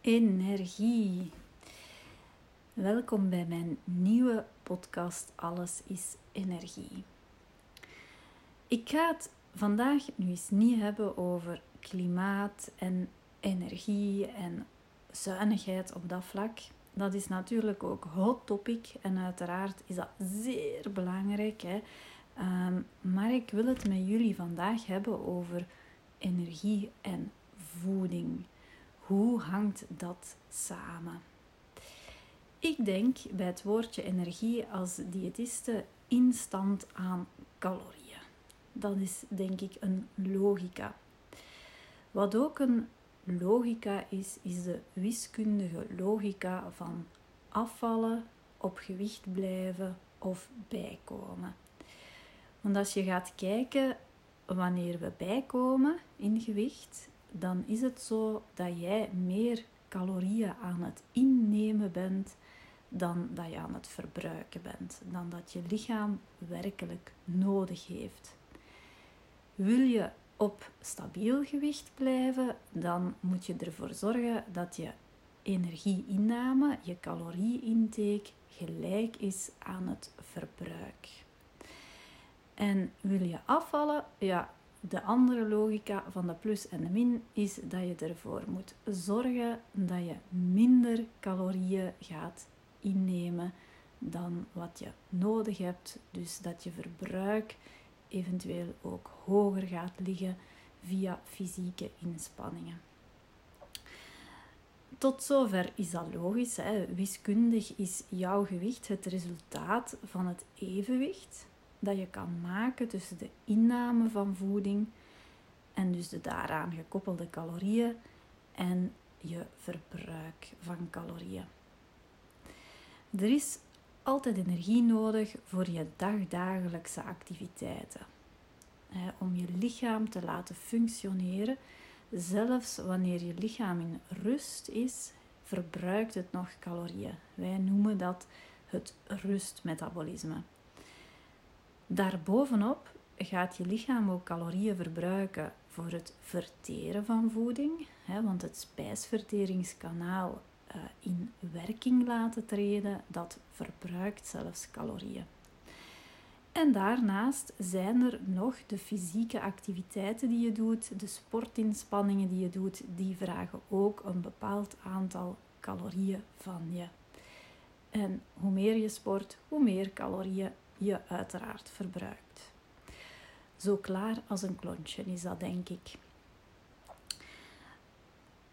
energie. Welkom bij mijn nieuwe podcast Alles is energie. Ik ga het vandaag nu eens niet hebben over klimaat en energie en zuinigheid op dat vlak. Dat is natuurlijk ook hot topic en uiteraard is dat zeer belangrijk. Hè? Ehm, maar ik wil het met jullie vandaag hebben over energie en voeding. Hoe hangt dat samen? Ik denk bij het woordje energie als diëtiste instant aan calorieën. Dat is denk ik een logica. Wat ook een logica is, is de wiskundige logica van afvallen, op gewicht blijven of bijkomen. Want als je gaat kijken wanneer we bijkomen in gewicht, dan is het zo dat jij meer calorieën aan het innemen bent dan dat je aan het verbruiken bent, dan dat je lichaam werkelijk nodig heeft. Wil je op stabiel gewicht blijven, dan moet je ervoor zorgen dat je energieinname, je calorieintake, gelijk is aan het verbruik. En wil je afvallen, ja, de andere logica van de plus en de min is dat je ervoor moet zorgen dat je minder calorieën gaat innemen dan wat je nodig hebt. Dus dat je verbruik eventueel ook hoger gaat liggen via fysieke inspanningen. Tot zover is dat logisch. Hè. Wiskundig is jouw gewicht het resultaat van het evenwicht dat je kan maken tussen de inname van voeding en dus de daaraan gekoppelde calorieën en je verbruik van calorieën. Er is altijd energie nodig voor je dagdagelijkse activiteiten. Om je lichaam te laten functioneren, zelfs wanneer je lichaam in rust is, verbruikt het nog calorieën. Wij noemen dat het rustmetabolisme. Daarbovenop gaat je lichaam ook calorieën verbruiken voor het verteren van voeding, want het spijsverteringskanaal eh, in werking laten treden, dat verbruikt zelfs calorieën. En daarnaast zijn er nog de fysieke activiteiten die je doet, de sportinspanningen die je doet, die vragen ook een bepaald aantal calorieën van je. En hoe meer je sport, hoe meer calorieën je uiteraard verbruikt. Zo klaar als een klontje is dat, denk ik.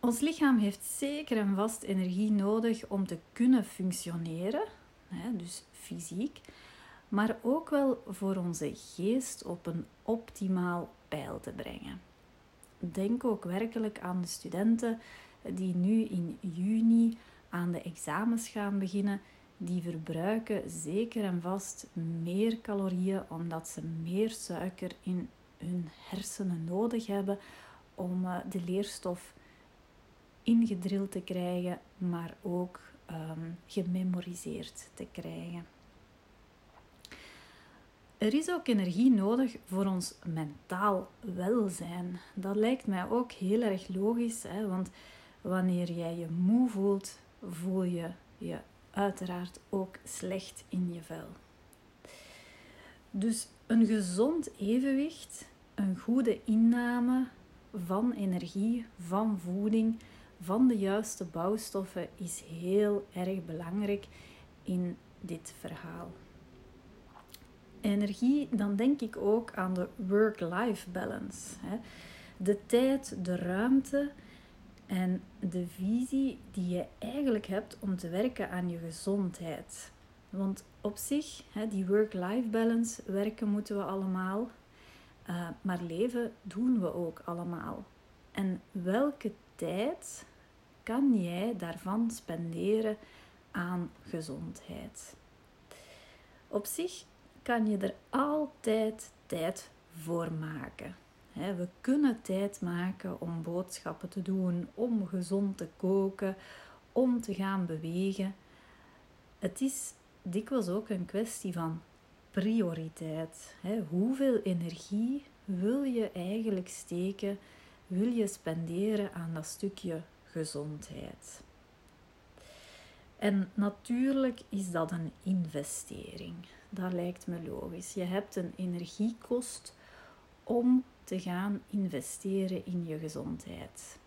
Ons lichaam heeft zeker en vast energie nodig om te kunnen functioneren, dus fysiek, maar ook wel voor onze geest op een optimaal peil te brengen. Denk ook werkelijk aan de studenten die nu in juni aan de examens gaan beginnen die verbruiken zeker en vast meer calorieën omdat ze meer suiker in hun hersenen nodig hebben om eh, de leerstof ingedrild te krijgen, maar ook um, gememoriseerd te krijgen. Er is ook energie nodig voor ons mentaal welzijn. Dat lijkt mij ook heel erg logisch, hè? want wanneer jij je moe voelt, voel je je uiteraard ook slecht in je vel. Dus een gezond evenwicht, een goede inname van energie, van voeding, van de juiste bouwstoffen is heel erg belangrijk in dit verhaal. Energie, dan denk ik ook aan de work-life balance. De tijd, de ruimte en de visie die je eigenlijk hebt om te werken aan je gezondheid. Want op zich, die work-life balance, werken moeten we allemaal, uh, maar leven doen we ook allemaal. En welke tijd kan jij daarvan spenderen aan gezondheid? Op zich kan je er altijd tijd voor maken. We kunnen tijd maken om boodschappen te doen, om gezond te koken, om te gaan bewegen. Het is dikwijls ook een kwestie van prioriteit. Hoeveel energie wil je eigenlijk steken, wil je spenderen aan dat stukje gezondheid. En natuurlijk is dat een investering. Dat lijkt me logisch. Je hebt een energiekost om te gaan investeren in je gezondheid.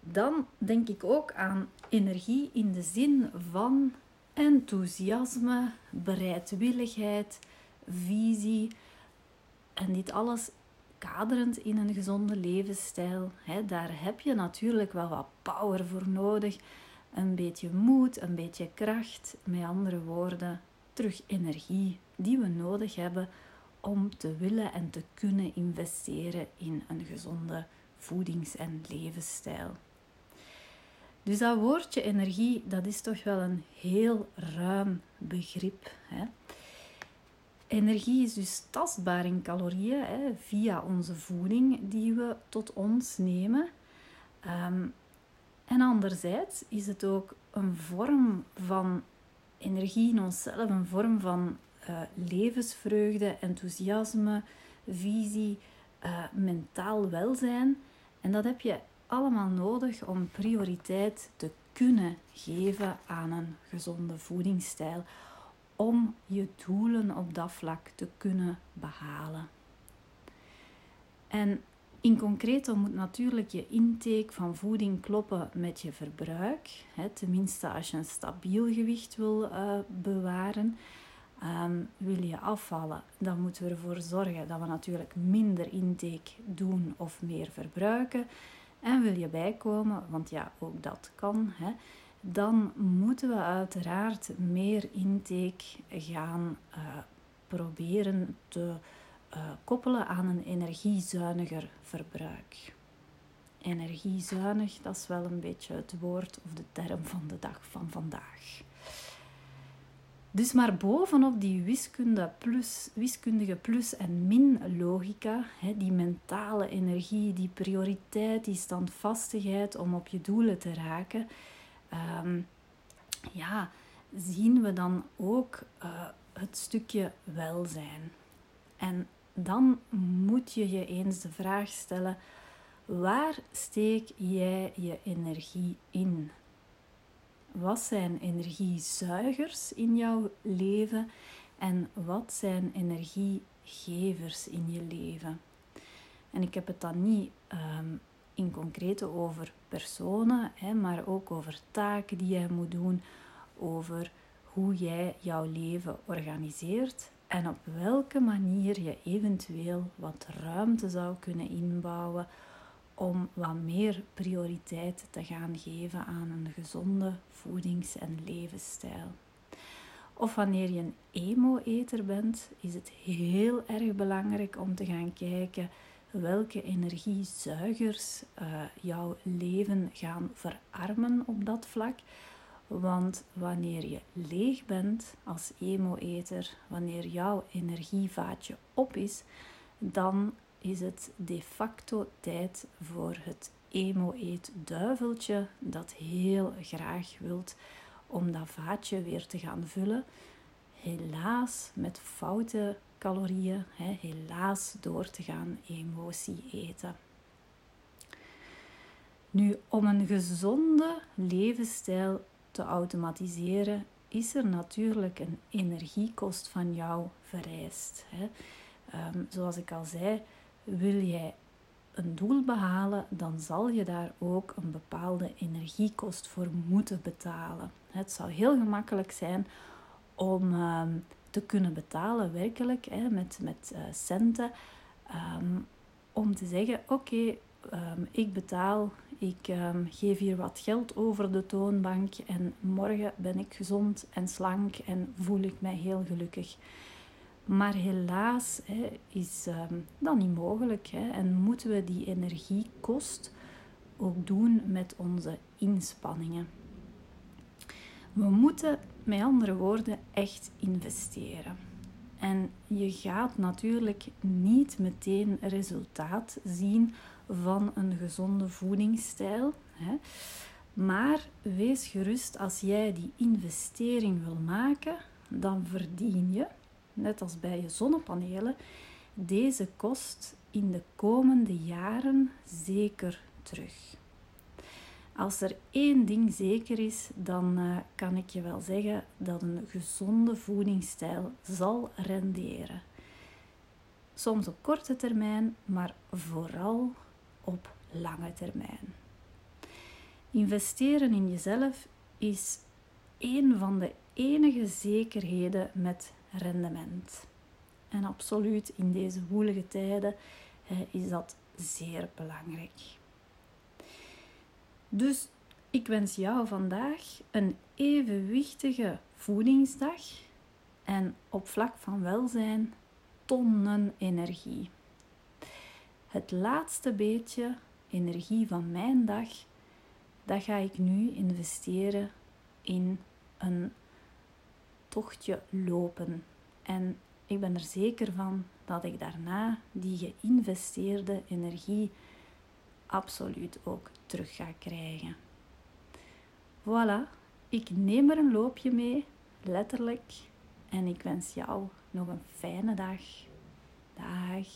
Dan denk ik ook aan energie in de zin van enthousiasme, bereidwilligheid, visie. En dit alles kaderend in een gezonde levensstijl. daar heb je natuurlijk wel wat power voor nodig. Een beetje moed, een beetje kracht. Met andere woorden, terug energie die we nodig hebben om te willen en te kunnen investeren in een gezonde voedings- en levensstijl. Dus dat woordje energie, dat is toch wel een heel ruim begrip. Hè? Energie is dus tastbaar in calorieën hè, via onze voeding die we tot ons nemen. Um, en anderzijds is het ook een vorm van energie in onszelf, een vorm van uh, levensvreugde, enthousiasme, visie, uh, mentaal welzijn. En dat heb je allemaal nodig om prioriteit te kunnen geven aan een gezonde voedingsstijl, om je doelen op dat vlak te kunnen behalen. En in concreto moet natuurlijk je intake van voeding kloppen met je verbruik. Hè, tenminste, als je een stabiel gewicht wil uh, bewaren. Um, wil je afvallen, dan moeten we ervoor zorgen dat we natuurlijk minder intake doen of meer verbruiken. En wil je bijkomen, want ja, ook dat kan, hè, dan moeten we uiteraard meer intake gaan uh, proberen te uh, koppelen aan een energiezuiniger verbruik. Energiezuinig, dat is wel een beetje het woord of de term van de dag van vandaag. Dus maar bovenop die wiskunde plus, wiskundige plus- en min-logica, die mentale energie, die prioriteit, die standvastigheid om op je doelen te raken, ehm, ja, zien we dan ook uh, het stukje welzijn. En dan moet je je eens de vraag stellen: waar steek jij je energie in? Wat zijn energiezuigers in jouw leven en wat zijn energiegevers in je leven? En ik heb het dan niet um, in concrete over personen, hè, maar ook over taken die jij moet doen, over hoe jij jouw leven organiseert en op welke manier je eventueel wat ruimte zou kunnen inbouwen om wat meer prioriteit te gaan geven aan een gezonde voedings- en levensstijl. Of wanneer je een emo-eter bent, is het heel erg belangrijk om te gaan kijken welke energiezuigers uh, jouw leven gaan verarmen op dat vlak. Want wanneer je leeg bent als emo-eter, wanneer jouw energievaatje op is, dan is het de facto tijd voor het emo-eet-duiveltje dat heel graag wilt om dat vaatje weer te gaan vullen. Helaas met foute calorieën, helaas door te gaan emotie eten. Nu, om een gezonde levensstijl te automatiseren, is er natuurlijk een energiekost van jou vereist. Hè. Ehm, zoals ik al zei, wil jij een doel behalen, dan zal je daar ook een bepaalde energiekost voor moeten betalen. Het zou heel gemakkelijk zijn om ehm, te kunnen betalen, werkelijk, met, met uh, centen, um, om te zeggen: Oké, ik betaal ik geef hier wat geld over de toonbank en morgen ben ik gezond en slank en voel ik mij heel gelukkig. Maar helaas hè, is um, dat niet mogelijk hè, en moeten we die energiekost ook doen met onze inspanningen. We moeten met andere woorden echt investeren. En je gaat natuurlijk niet meteen resultaat zien van een gezonde voedingsstijl. Hè. Maar wees gerust, als jij die investering wil maken, dan verdien je, net als bij je zonnepanelen, deze kost in de komende jaren zeker terug. Als er één ding zeker is, dan uh, kan ik je wel zeggen dat een gezonde voedingsstijl zal renderen. Soms op korte termijn, maar vooral op lange termijn. Investeren in jezelf is een van de enige zekerheden met rendement. En absoluut in deze woelige tijden eh, is dat zeer belangrijk. Dus ik wens jou vandaag een evenwichtige voedingsdag en op vlak van welzijn tonnen energie. Het laatste beetje energie van mijn dag, dat ga ik nu investeren in een tochtje lopen. En ik ben er zeker van dat ik daarna die geïnvesteerde energie absoluut ook terug ga krijgen. Voilà, ik neem er een loopje mee, letterlijk. En ik wens jou nog een fijne dag. Dag.